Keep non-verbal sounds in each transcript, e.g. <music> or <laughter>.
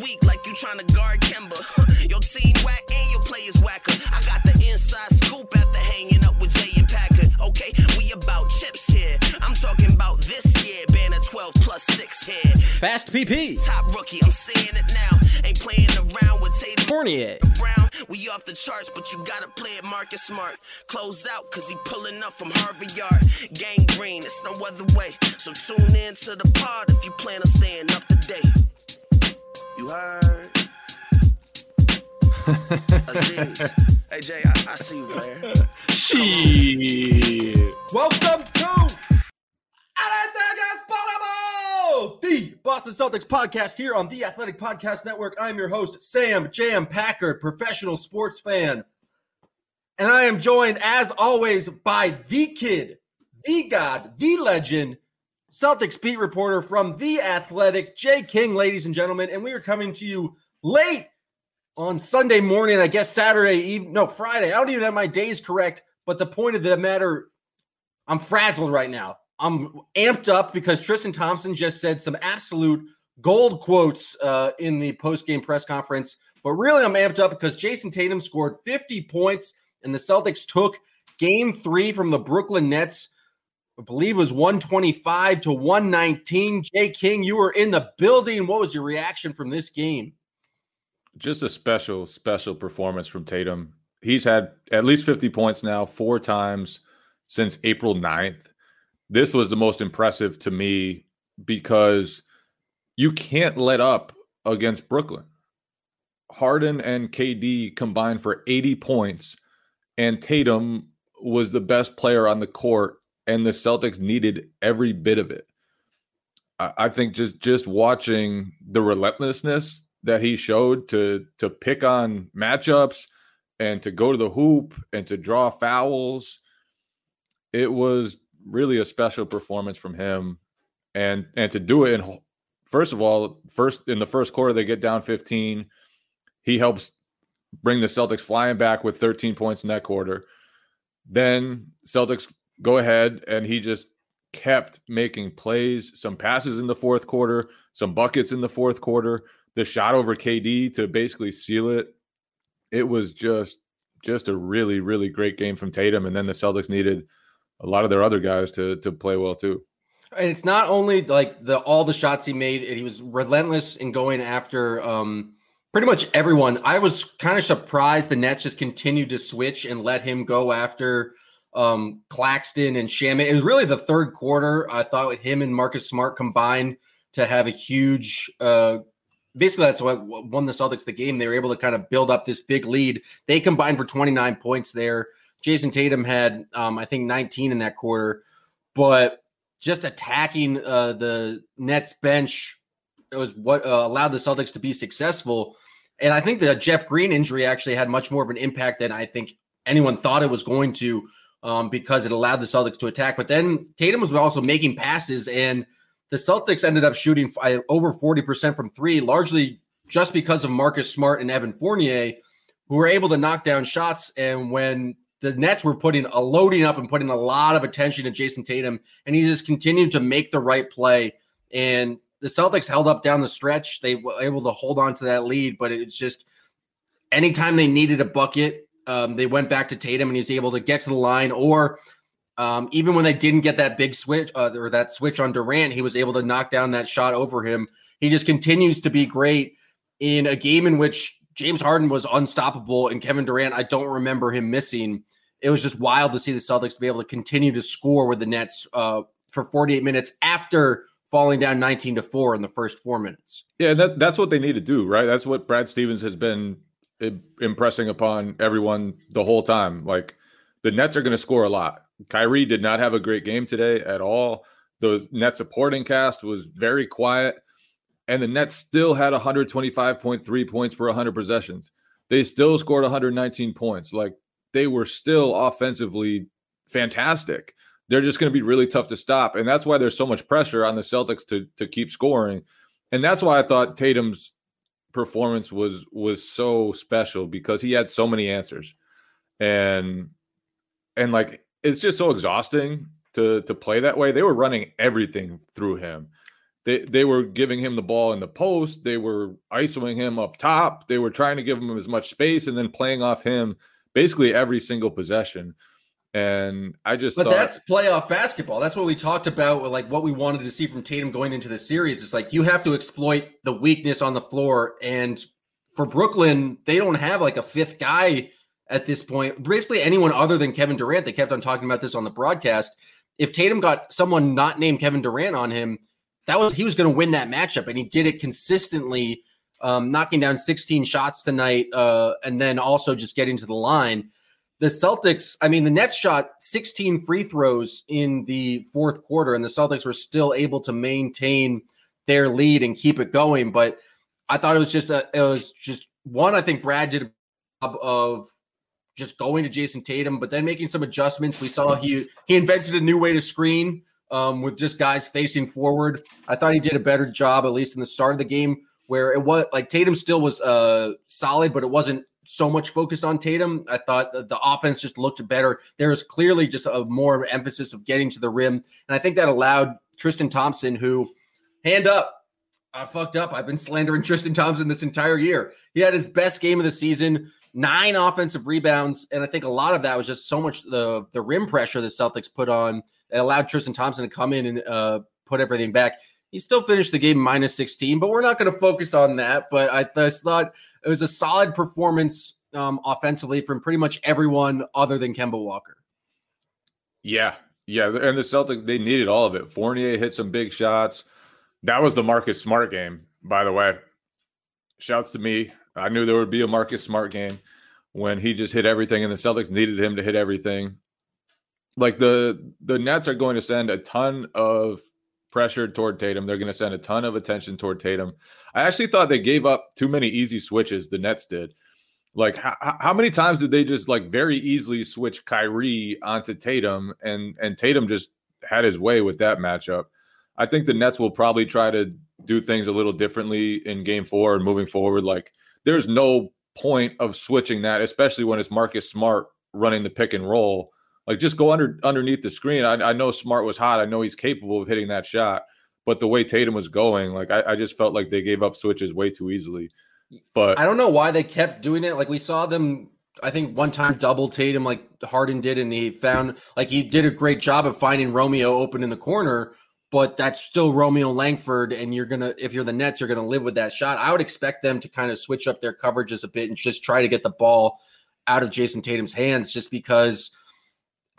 Twice like you trying to guard Kemba. <laughs> Your team whack and your players whacker. I got the inside scoop after hanging up with Jay and Packard. Okay, we about chips here. I'm talking about this year. Banner 12 plus 6 here. Fast PP. Top rookie, I'm saying it now. Ain't playing around with Tatum Fournier. Brown. We off the charts, but you gotta play it Marcus Smart. Close out, cause he pulling up from Harvard Yard. Gang green, it's no other way. So tune in to the pod if you plan on staying up to date. You heard? Aziz. <laughs> hey, Jay, I, I see you, player. Shit. Welcome to Athletic the Boston Celtics podcast here on the Athletic Podcast Network. I'm your host, Sam Jam Packard, professional sports fan. And I am joined, as always, by the kid, the god, the legend, Celtics beat reporter from The Athletic, Jay King, ladies and gentlemen. And we are coming to you late on Sunday morning, I guess Saturday evening, no, Friday. I don't even have my days correct, but the point of the matter, I'm frazzled right now. I'm amped up because Tristan Thompson just said some absolute gold quotes uh, in the post game press conference. But really, I'm amped up because Jayson Tatum scored 50 points and the Celtics took game three from the Brooklyn Nets. I believe it was 125 to 119. Jay King, you were in the building. What was your reaction from this game? Just a special, special performance from Tatum. He's had at least 50 points now, four times since April 9th this was the most impressive to me because you can't let up against Brooklyn. Harden and KD combined for 80 points, and Tatum was the best player on the court, and the Celtics needed every bit of it. I, I think just just watching the relentlessness that he showed to to pick on matchups and to go to the hoop and to draw fouls, it was really a special performance from him, and and to do it in first of all, first in the first quarter they get down 15. He helps bring the Celtics flying back with 13 points in that quarter. Then Celtics go ahead and he just kept making plays, some passes in the fourth quarter, some buckets in the fourth quarter, the shot over KD to basically seal it. It was just just a really really great game from Tatum and then the Celtics needed a lot of their other guys to to play well too. And it's not only like the all the shots he made, and he was relentless in going after um pretty much everyone. I was kind of surprised the Nets just continued to switch and let him go after um Claxton and Shamet. It was really the third quarter. I thought with him and Marcus Smart combined to have a huge uh basically that's what won the Celtics the game. They were able to kind of build up this big lead. They combined for 29 points there. Jayson Tatum had, um, I think, 19 in that quarter, but just attacking uh, the Nets bench was what uh, allowed the Celtics to be successful. And I think the Jeff Green injury actually had much more of an impact than I think anyone thought it was going to um, because it allowed the Celtics to attack. But then Tatum was also making passes, and the Celtics ended up shooting over 40% from three, largely just because of Marcus Smart and Evan Fournier, who were able to knock down shots. And when the Nets were putting a loading up and putting a lot of attention to Jayson Tatum, and he just continued to make the right play. And the Celtics held up down the stretch. They were able to hold on to that lead, but it's just anytime they needed a bucket, um, they went back to Tatum and he's able to get to the line. Or um, even when they didn't get that big switch uh, or that switch on Durant, he was able to knock down that shot over him. He just continues to be great in a game in which James Harden was unstoppable and Kevin Durant, I don't remember him missing. It was just wild to see the Celtics be able to continue to score with the Nets uh, for 48 minutes after falling down 19 to 4 in the first four minutes. Yeah, that, that's what they need to do, right? That's what Brad Stevens has been impressing upon everyone the whole time. Like the Nets are going to score a lot. Kyrie did not have a great game today at all. The net supporting cast was very quiet, and the Nets still had 125.3 points per 100 possessions. They still scored 119 points. Like they were still offensively fantastic. They're just going to be really tough to stop, and that's why there's so much pressure on the Celtics to to keep scoring. And that's why I thought Tatum's performance was was so special because he had so many answers, and and like it's just so exhausting to to play that way. They were running everything through him. They they were giving him the ball in the post. They were isoing him up top. They were trying to give him as much space and then playing off him basically every single possession. And I just But thought, that's playoff basketball. That's what we talked about like what we wanted to see from Tatum going into the series. It's like you have to exploit the weakness on the floor and for Brooklyn, they don't have like a fifth guy at this point. Basically anyone other than Kevin Durant. They kept on talking about this on the broadcast. If Tatum got someone not named Kevin Durant on him, that was he was going to win that matchup and he did it consistently um, knocking down 16 shots tonight uh, and then also just getting to the line the Celtics, I mean, the Nets shot 16 free throws in the fourth quarter, and the Celtics were still able to maintain their lead and keep it going. But I thought it was just a, it was just one. I think Brad did a job of just going to Jayson Tatum, but then making some adjustments. We saw he he invented a new way to screen um, with just guys facing forward. I thought he did a better job, at least in the start of the game, where it was like Tatum still was uh, solid, but it wasn't so much focused on Tatum. I thought the, the offense just looked better. There was clearly just a more emphasis of getting to the rim. And I think that allowed Tristan Thompson, who, hand up, I fucked up. I've been slandering Tristan Thompson this entire year. He had his best game of the season, nine offensive rebounds, and I think a lot of that was just so much the the rim pressure the Celtics put on. It allowed Tristan Thompson to come in and uh, put everything back. He still finished the game minus 16, but we're not going to focus on that. But I just thought it was a solid performance um, offensively from pretty much everyone other than Kemba Walker. Yeah, yeah, and the Celtics they needed all of it. Fournier hit some big shots. That was the Marcus Smart game, by the way. Shouts to me. I knew there would be a Marcus Smart game when he just hit everything, and the Celtics needed him to hit everything. Like the the Nets are going to send a ton of pressure toward Tatum. They're going to send a ton of attention toward Tatum. I actually thought they gave up too many easy switches. The Nets did. Like how, how many times did they just like very easily switch Kyrie onto Tatum and and Tatum just had his way with that matchup. I think the Nets will probably try to do things a little differently in game 4 and moving forward like there's no point of switching that especially when it's Marcus Smart running the pick and roll like just go under underneath the screen. I, I know Smart was hot. I know he's capable of hitting that shot, but the way Tatum was going, like I, I just felt like they gave up switches way too easily. But I don't know why they kept doing it. Like we saw them, I think one time double Tatum like Harden did, and he found like he did a great job of finding Romeo open in the corner. But that's still Romeo Langford, and you're gonna if you're the Nets, you're gonna live with that shot. I would expect them to kind of switch up their coverages a bit and just try to get the ball out of Jayson Tatum's hands, just because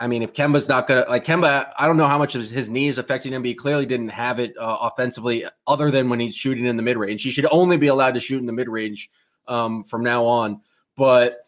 I mean, if Kemba's not gonna like Kemba, I don't know how much of his knee is affecting him, but he clearly didn't have it uh, offensively, other than when he's shooting in the mid range. He should only be allowed to shoot in the mid range um, from now on. But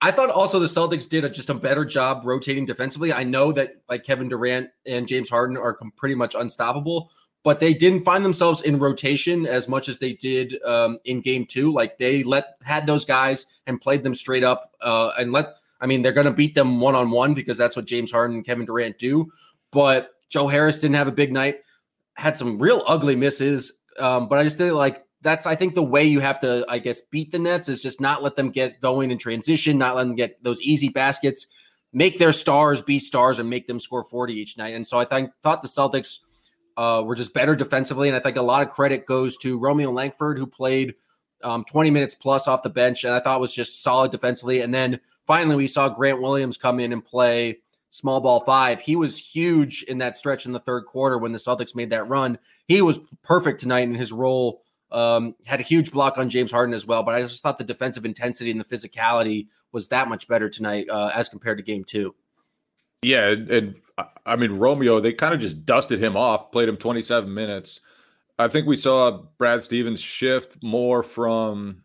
I thought also the Celtics did a, just a better job rotating defensively. I know that like Kevin Durant and James Harden are pretty much unstoppable, but they didn't find themselves in rotation as much as they did um, in game two. Like they let had those guys and played them straight up uh, and let. I mean, they're going to beat them one on one because that's what James Harden and Kevin Durant do. But Joe Harris didn't have a big night, had some real ugly misses. Um, but I just think like that's I think the way you have to I guess beat the Nets is just not let them get going in transition, not let them get those easy baskets, make their stars be stars and make them score 40 each night. And so I thought the Celtics uh, were just better defensively. And I think a lot of credit goes to Romeo Langford, who played um, 20 minutes plus off the bench, and I thought was just solid defensively. And then finally, we saw Grant Williams come in and play small ball five. He was huge in that stretch in the third quarter when the Celtics made that run. He was perfect tonight in his role. Um, had a huge block on James Harden as well, but I just thought the defensive intensity and the physicality was that much better tonight uh, as compared to game two. Yeah, and I mean Romeo, they kind of just dusted him off, played him 27 minutes. I think we saw Brad Stevens shift more from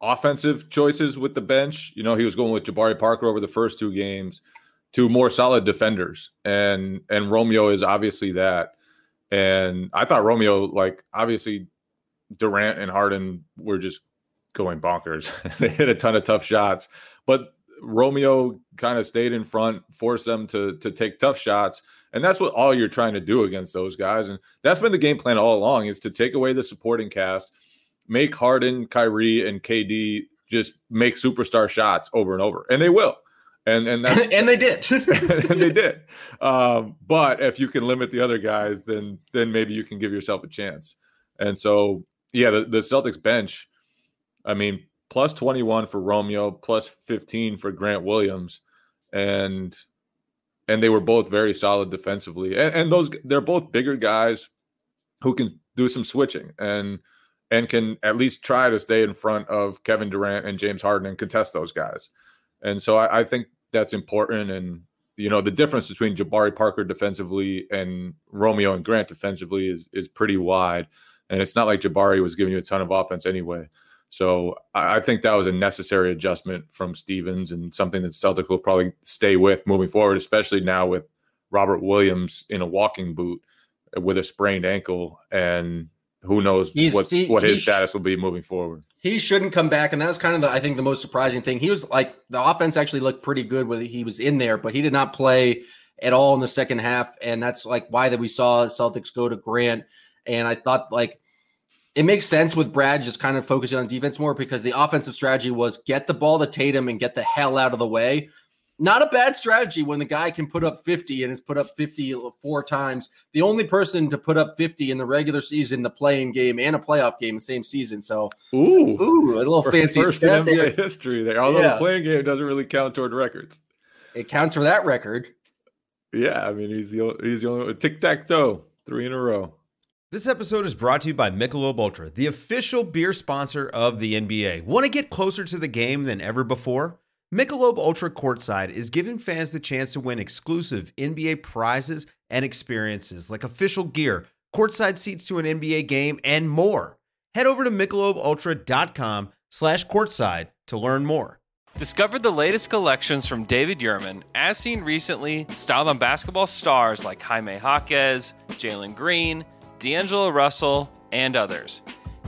offensive choices with the bench. You know, he was going with Jabari Parker over the first two games to more solid defenders, and and Romeo is obviously that. And I thought Romeo, like obviously, Durant and Harden were just going bonkers. <laughs> they hit a ton of tough shots, but Romeo kind of stayed in front, forced them to to take tough shots, and that's what all you're trying to do against those guys. And that's been the game plan all along: is to take away the supporting cast, make Harden, Kyrie, and KD just make superstar shots over and over, and they will. And and <laughs> and they did, <laughs> and they did. Um, but if you can limit the other guys, then then maybe you can give yourself a chance. And so, yeah, the, the Celtics bench. I mean, plus 21 for Romeo, plus 15 for Grant Williams. And and they were both very solid defensively. And, and, those they're both bigger guys who can do some switching and and can at least try to stay in front of Kevin Durant and James Harden and contest those guys. And so I, I think that's important. And you know, the difference between Jabari Parker defensively and Romeo and Grant defensively is is pretty wide. And it's not like Jabari was giving you a ton of offense anyway. So I think that was a necessary adjustment from Stevens and something that Celtics will probably stay with moving forward, especially now with Robert Williams in a walking boot with a sprained ankle, and who knows what's, he, what his status will be moving forward. He shouldn't come back, and that was kind of the, I think the most surprising thing. He was like the offense actually looked pretty good when he was in there, but he did not play at all in the second half, and that's like why that we saw Celtics go to Grant. And I thought like it makes sense with Brad just kind of focusing on defense more because the offensive strategy was get the ball to Tatum and get the hell out of the way. Not a bad strategy when the guy can put up 50 and has put up 50 four times. The only person to put up 50 in the regular season, the play-in game, and a playoff game the same season. So, ooh, ooh, a little fancy first stat in NBA there. history there. Although yeah. the play-in game doesn't really count toward records, it counts for that record. Yeah, I mean he's the he's the only tic tac toe three in a row. This episode is brought to you by Michelob Ultra, the official beer sponsor of the NBA. Want to get closer to the game than ever before? Michelob Ultra Courtside is giving fans the chance to win exclusive NBA prizes and experiences like official gear, courtside seats to an NBA game, and more. Head over to michelobultra.com slash courtside to learn more. Discover the latest collections from David Yurman, as seen recently, styled on basketball stars like Jaime Jaquez, Jalen Green, D'Angelo Russell, and others.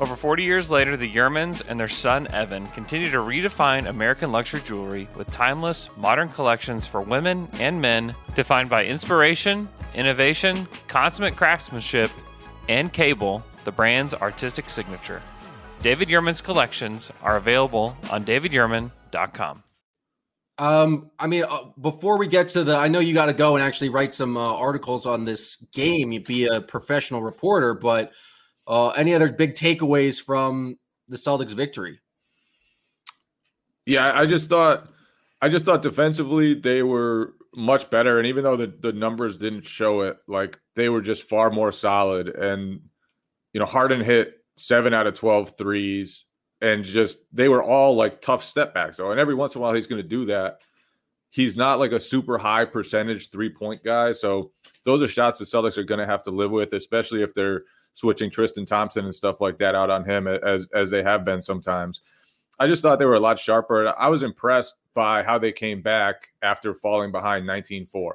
Over 40 years later, the Yurmans and their son Evan continue to redefine American luxury jewelry with timeless, modern collections for women and men defined by inspiration, innovation, consummate craftsmanship, and cable, the brand's artistic signature. David Yurman's collections are available on davidyurman.com. Um, I mean, uh, before we get to the, I know you got to go and actually write some uh, articles on this game. You'd be a professional reporter, but uh, any other big takeaways from the Celtics victory? Yeah, I just thought I just thought defensively they were much better. And even though the, the numbers didn't show it, like they were just far more solid. And, you know, Harden hit seven out of 12 threes and just they were all like tough step backs. So, and every once in a while he's going to do that. he's not like a super high percentage three point guy. So those are shots the Celtics are going to have to live with, especially if they're switching Tristan Thompson and stuff like that out on him as as they have been sometimes. I just thought they were a lot sharper. I was impressed by how they came back after falling behind 19-4.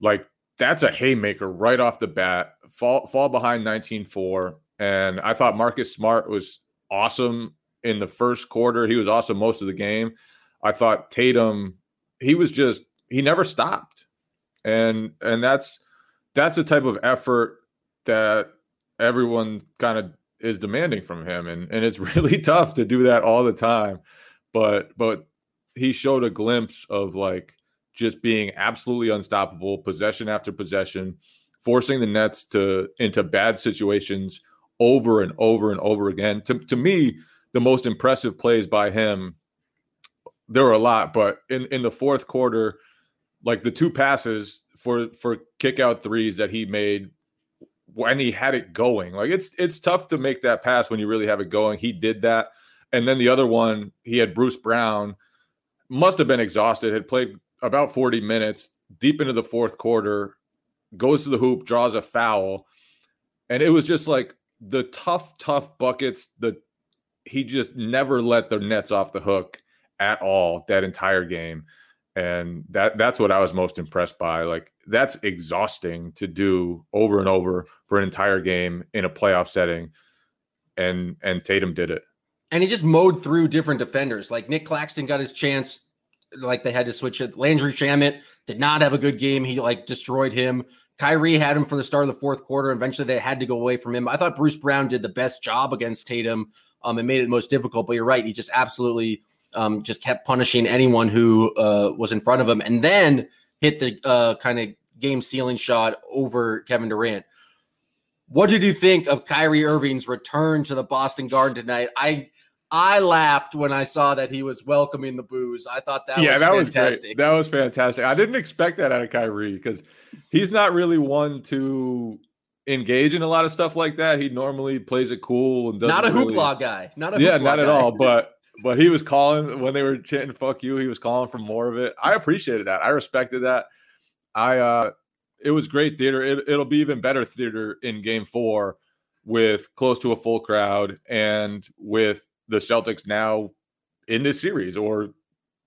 Like that's a haymaker right off the bat. Fall fall behind 19-4 and I thought Marcus Smart was awesome in the first quarter. He was awesome most of the game. I thought Tatum he was just he never stopped. And and that's that's the type of effort that everyone kind of is demanding from him and and it's <laughs> really tough to do that all the time. But but he showed a glimpse of like just being absolutely unstoppable possession after possession, forcing the Nets to into bad situations over and over and over again. To to me, the most impressive plays by him there were a lot, but in in the fourth quarter, like the two passes for for kick out threes that he made when he had it going. Like it's it's tough to make that pass when you really have it going. He did that. And then the other one, he had Bruce Brown, must have been exhausted, had played about 40 minutes deep into the fourth quarter, goes to the hoop, draws a foul. And it was just like the tough, tough buckets. The he just never let the nets off the hook at all that entire game and that that's what I was most impressed by. Like that's exhausting to do over and over for an entire game in a playoff setting, and and Tatum did it. And he just mowed through different defenders. Like Nick Claxton got his chance, like they had to switch it. Landry Shamet did not have a good game. He like destroyed him. Kyrie had him for the start of the fourth quarter. Eventually, they had to go away from him. I thought Bruce Brown did the best job against Tatum um, and made it most difficult. But you're right; he just absolutely um, just kept punishing anyone who uh, was in front of him, and then hit the uh, kind of game sealing shot over Kevin Durant. What did you think of Kyrie Irving's return to the Boston Garden tonight? I I laughed when I saw that he was welcoming the boos. I thought that yeah, was that fantastic. was great. That was fantastic. I didn't expect that out of Kyrie because he's not really one to engage in a lot of stuff like that. He normally plays it cool and not a really, hoopla guy. Not a yeah, not at all. But but he was calling when they were chanting "fuck you." He was calling for more of it. I appreciated that. I respected that. I uh, it was great theater. It, it'll be even better theater in Game Four with close to a full crowd and with the Celtics now in this series or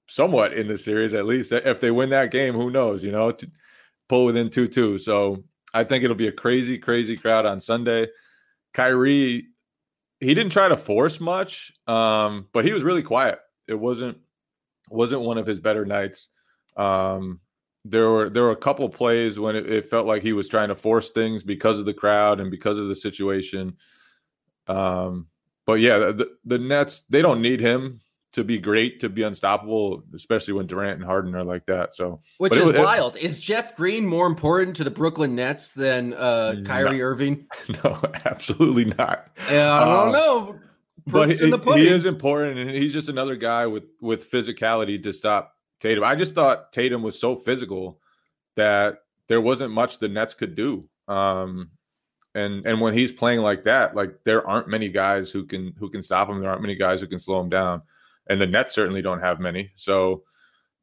somewhat in this series at least. If they win that game, who knows? You know, pull within two two. So I think it'll be a crazy, crazy crowd on Sunday. Kyrie he didn't try to force much, um, but he was really quiet. It wasn't wasn't one of his better nights. Um, there were there were a couple plays when it, it, felt like he was trying to force things because of the crowd and because of the situation. Um, but yeah, the, the Nets they don't need him to be great to be unstoppable, especially when Durant and Harden are like that. So, which is wild. It, is Jeff Green more important to the Brooklyn Nets than uh, Kyrie no, Irving? <laughs> No, absolutely not. Yeah, I don't uh, know. but he, he is important, and he's just another guy with with physicality to stop Tatum. I just thought Tatum was so physical that there wasn't much the Nets could do. Um, and and when he's playing like that, like there aren't many guys who can who can stop him. There aren't many guys who can slow him down and the Nets certainly don't have many. So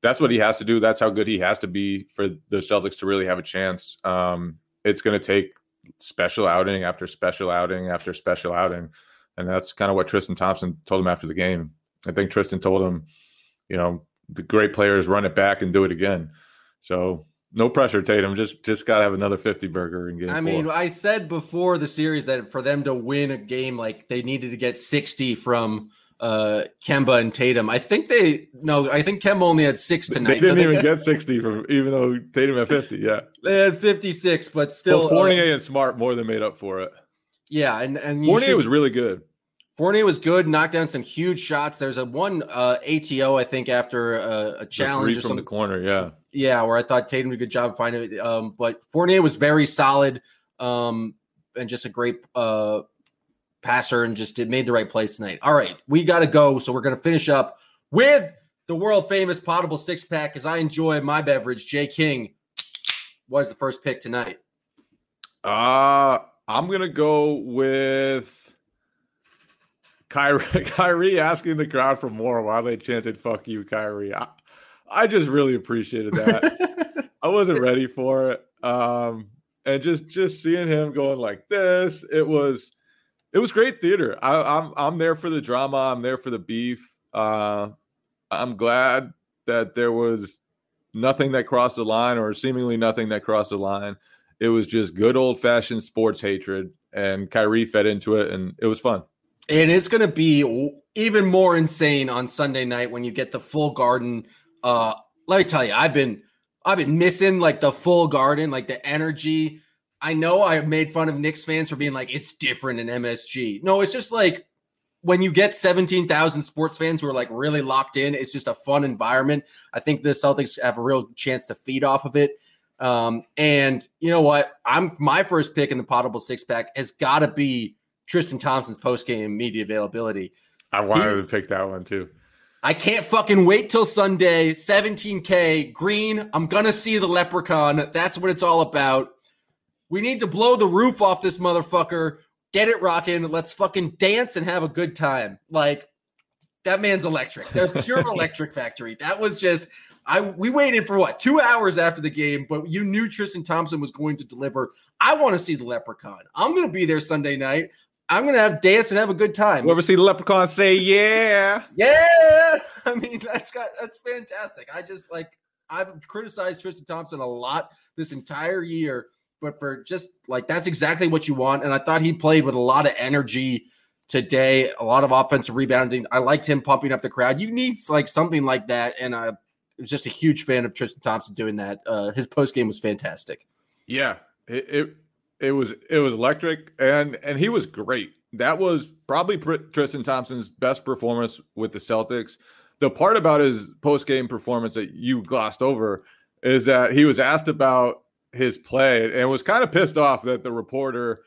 that's what he has to do. That's how good he has to be for the Celtics to really have a chance. Um, it's going to take special outing after special outing after special outing, and that's kind of what Tristan Thompson told him after the game. I think Tristan told him, you know, the great players run it back and do it again. So no pressure, Tatum. Just just gotta have another fifty burger and get. I mean, I said before the series that for them to win a game, like they needed to get sixty from uh Kemba and Tatum. I think they no, I think Kemba only had six tonight. They didn't so they even got, get 60 from even though Tatum had 50. Yeah. They had 56, but still well, Fournier uh, and Smart more than made up for it. Yeah, and and Fournier should, was really good. Fournier was good, knocked down some huge shots. There's a one uh, ATO, I think, after a, a challenge from the corner. Yeah, yeah, where I thought Tatum did a good job finding it. Um, but Fournier was very solid, um, and just a great uh, passer and just did made the right place tonight. All right, we got to go. So we're going to finish up with the world famous potable six pack as I enjoy my beverage. Jay King, was the first pick tonight? Uh, I'm going to go with Kyrie, <laughs> Kyrie asking the crowd for more while they chanted, fuck you, Kyrie. I, I just really appreciated that. <laughs> I wasn't ready for it. Um, and just just seeing him going like this, it was it was great theater. I, I'm I'm there for the drama. I'm there for the beef. Uh, I'm glad that there was nothing that crossed the line, or seemingly nothing that crossed the line. It was just good old fashioned sports hatred, and Kyrie fed into it, and it was fun. And it's going to be even more insane on Sunday night when you get the full garden. Uh, let me tell you, I've been I've been missing like the full garden, like the energy. I know I have made fun of Knicks fans for being like it's different in MSG. No, it's just like when you get 17,000 sports fans who are like really locked in, it's just a fun environment. I think the Celtics have a real chance to feed off of it. Um, and you know what? I'm my first pick in the potable six pack has got to be Tristan Thompson's post game media availability. I wanted he, to pick that one too. I can't fucking wait till Sunday. 17K green. I'm gonna see the leprechaun. That's what it's all about. We need to blow the roof off this motherfucker. Get it rocking. Let's fucking dance and have a good time. Like that man's electric. They're pure <laughs> electric factory. That was just I we waited for what two hours after the game, but you knew Tristan Thompson was going to deliver. I want to see the leprechaun. I'm gonna be there Sunday night. I'm gonna have dance and have a good time. You ever see the leprechaun say yeah? Yeah. <laughs> I mean, that's got that's fantastic. I just like I've criticized Tristan Thompson a lot this entire year, but for just like that's exactly what you want. And I thought he played with a lot of energy today, a lot of offensive rebounding. I liked him pumping up the crowd. You need like something like that, and I was just a huge fan of Tristan Thompson doing that. Uh, his post game was fantastic. Yeah, it, it it was it was electric, and and he was great. That was probably Tristan Thompson's best performance with the Celtics. The part about his post game performance that you glossed over is that he was asked about his play and was kind of pissed off that the reporter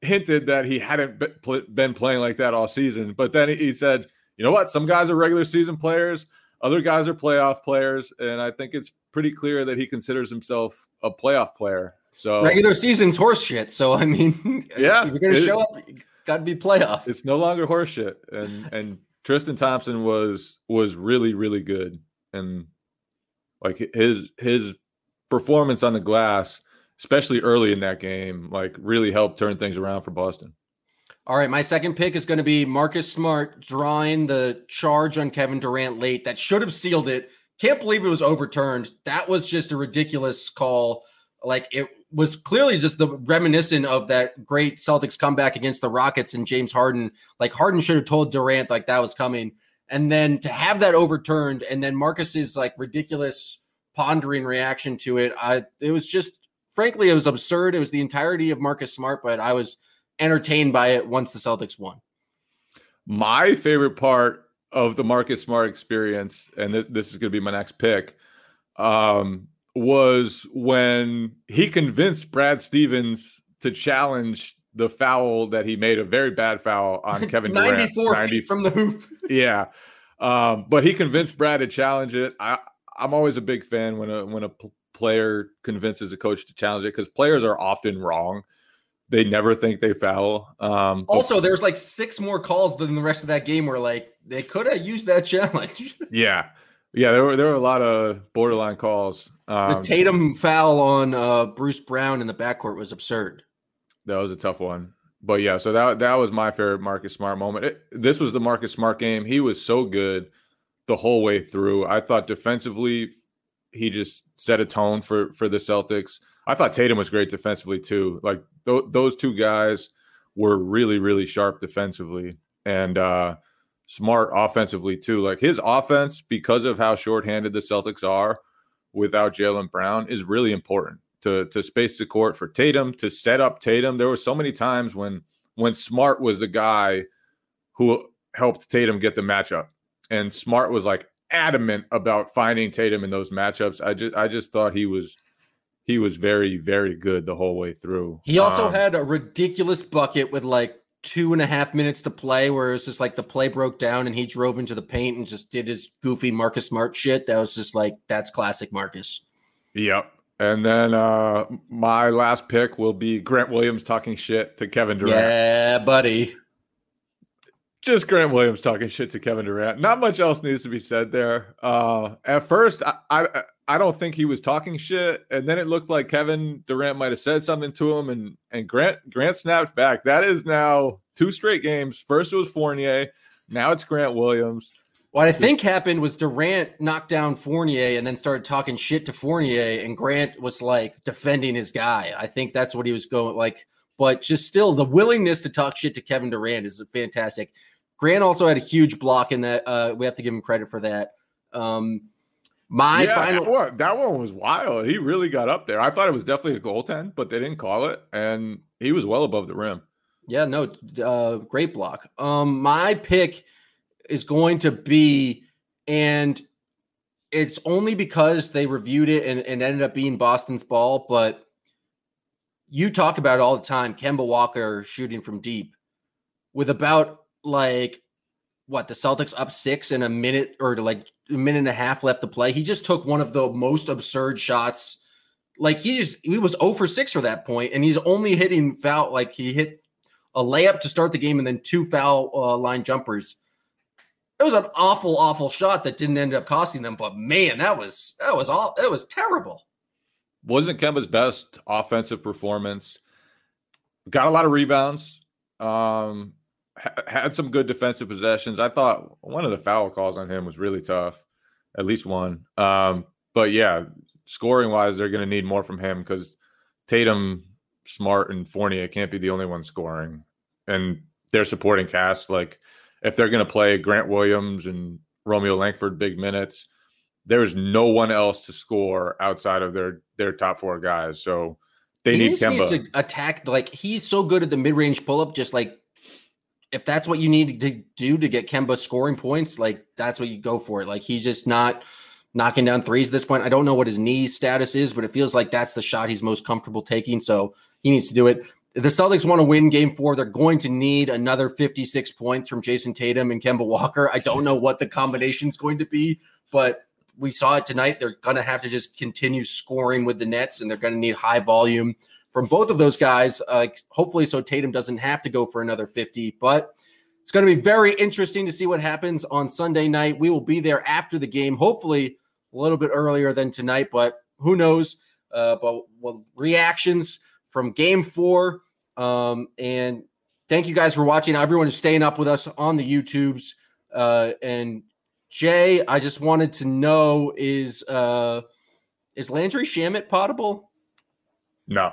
hinted that he hadn't been playing like that all season. But then he said, "You know what? Some guys are regular season players, other guys are playoff players, and I think it's pretty clear that he considers himself a playoff player." So regular season's horseshit. So I mean, <laughs> yeah, you're gonna show up, got to be playoffs. It's no longer horseshit, and and Tristan Thompson was was really really good, and like his his performance on the glass, especially early in that game, like really helped turn things around for Boston. All right, my second pick is going to be Marcus Smart drawing the charge on Kevin Durant late. That should have sealed it. Can't believe it was overturned. That was just a ridiculous call. Like it was clearly just the reminiscent of that great Celtics comeback against the Rockets and James Harden. Like Harden should have told Durant like that was coming. And then to have that overturned and then Marcus's like ridiculous pondering reaction to it, I it was just frankly it was absurd. It was the entirety of Marcus Smart, but I was entertained by it once the Celtics won. My favorite part of the Marcus Smart experience, and this, this is going to be my next pick, um, was when he convinced Brad Stevens to challenge the foul that he made a very bad foul on <laughs> Kevin 94 Durant. 90 from the hoop. <laughs> Yeah. Um, but he convinced Brad to challenge it. I, I'm always a big fan when a when a p- player convinces a coach to challenge it because players are often wrong. They never think they foul. Um, also, there's like six more calls than the rest of that game where like they could have used that <laughs> challenge. yeah, yeah, there were there were a lot of borderline calls. Um, the Tatum foul on uh, Bruce Brown in the backcourt was absurd. That was a tough one, but yeah. So that that was my favorite Marcus Smart moment. It, this was the Marcus Smart game. He was so good the whole way through. I thought defensively, he just set a tone for for the Celtics. I thought Tatum was great defensively too. Like th- those two guys were really really sharp defensively, and uh, smart offensively too. Like his offense, because of how shorthanded the Celtics are without Jaylen Brown, is really important to to space the court for Tatum to set up Tatum. There were so many times when when Smart was the guy who helped Tatum get the matchup, and Smart was like adamant about finding Tatum in those matchups. I just I just thought he was he was very very good the whole way through. He also um, had a ridiculous bucket with like two and a half minutes to play where it's just like the play broke down and he drove into the paint and just did his goofy Marcus Smart shit. That was just like that's classic Marcus. Yep. And then uh my last pick will be Grant Williams talking shit to Kevin Durant. Yeah, buddy. Just Grant Williams talking shit to Kevin Durant. Not much else needs to be said there. Uh, at first, I, I I don't think he was talking shit, and then it looked like Kevin Durant might have said something to him, and and Grant Grant snapped back. That is now two straight games. First it was Fournier, now it's Grant Williams. What I think happened was Durant knocked down Fournier and then started talking shit to Fournier, and Grant was like defending his guy. I think that's what he was going like. But just still, the willingness to talk shit to Kevin Durant is fantastic. Grant also had a huge block in that. Uh, we have to give him credit for that. Um, my yeah, final that one, that one was wild. He really got up there. I thought it was definitely a goaltend, but they didn't call it, and he was well above the rim. Yeah, no, uh, great block. Um, my pick is going to be, and it's only because they reviewed it and, and ended up being Boston's ball, but you talk about it all the time. Kemba Walker shooting from deep with about like what the Celtics up six in a minute or like a minute and a half left to play. He just took one of the most absurd shots. Like he just he was 0 for 6 for that point, and he's only hitting foul like he hit a layup to start the game and then two foul uh, line jumpers. It was an awful, awful shot that didn't end up costing them. But man, that was that was all that was terrible. Wasn't Kemba's best offensive performance. Got a lot of rebounds. Um, had some good defensive possessions. I thought one of the foul calls on him was really tough, at least one. Um, but yeah, scoring wise, they're going to need more from him because Tatum, Smart, and Fournier can't be the only one scoring, and their supporting cast like if they're going to play Grant Williams and Romeo Langford big minutes, there's no one else to score outside of their their top four guys. So they he need Kemba. to attack. Like he's so good at the mid range pull up. Just like if that's what you need to do to get Kemba scoring points, like that's what you go for it. Like he's just not knocking down threes at this point. I don't know what his knee status is, but it feels like that's the shot he's most comfortable taking. So he needs to do it. The Celtics want to win game four, they're going to need another 56 points from Jayson Tatum and Kemba Walker. I don't know what the combination is going to be, but we saw it tonight. They're going to have to just continue scoring with the Nets, and they're going to need high volume from both of those guys. Uh, hopefully, so Tatum doesn't have to go for another 50. But it's going to be very interesting to see what happens on Sunday night. We will be there after the game, hopefully a little bit earlier than tonight, but who knows? Uh, but well, reactions from game four. Um, and thank you guys for watching. Everyone is staying up with us on the YouTubes. Uh, and Jay, I just wanted to know is uh, is Landry Shamet potable? no,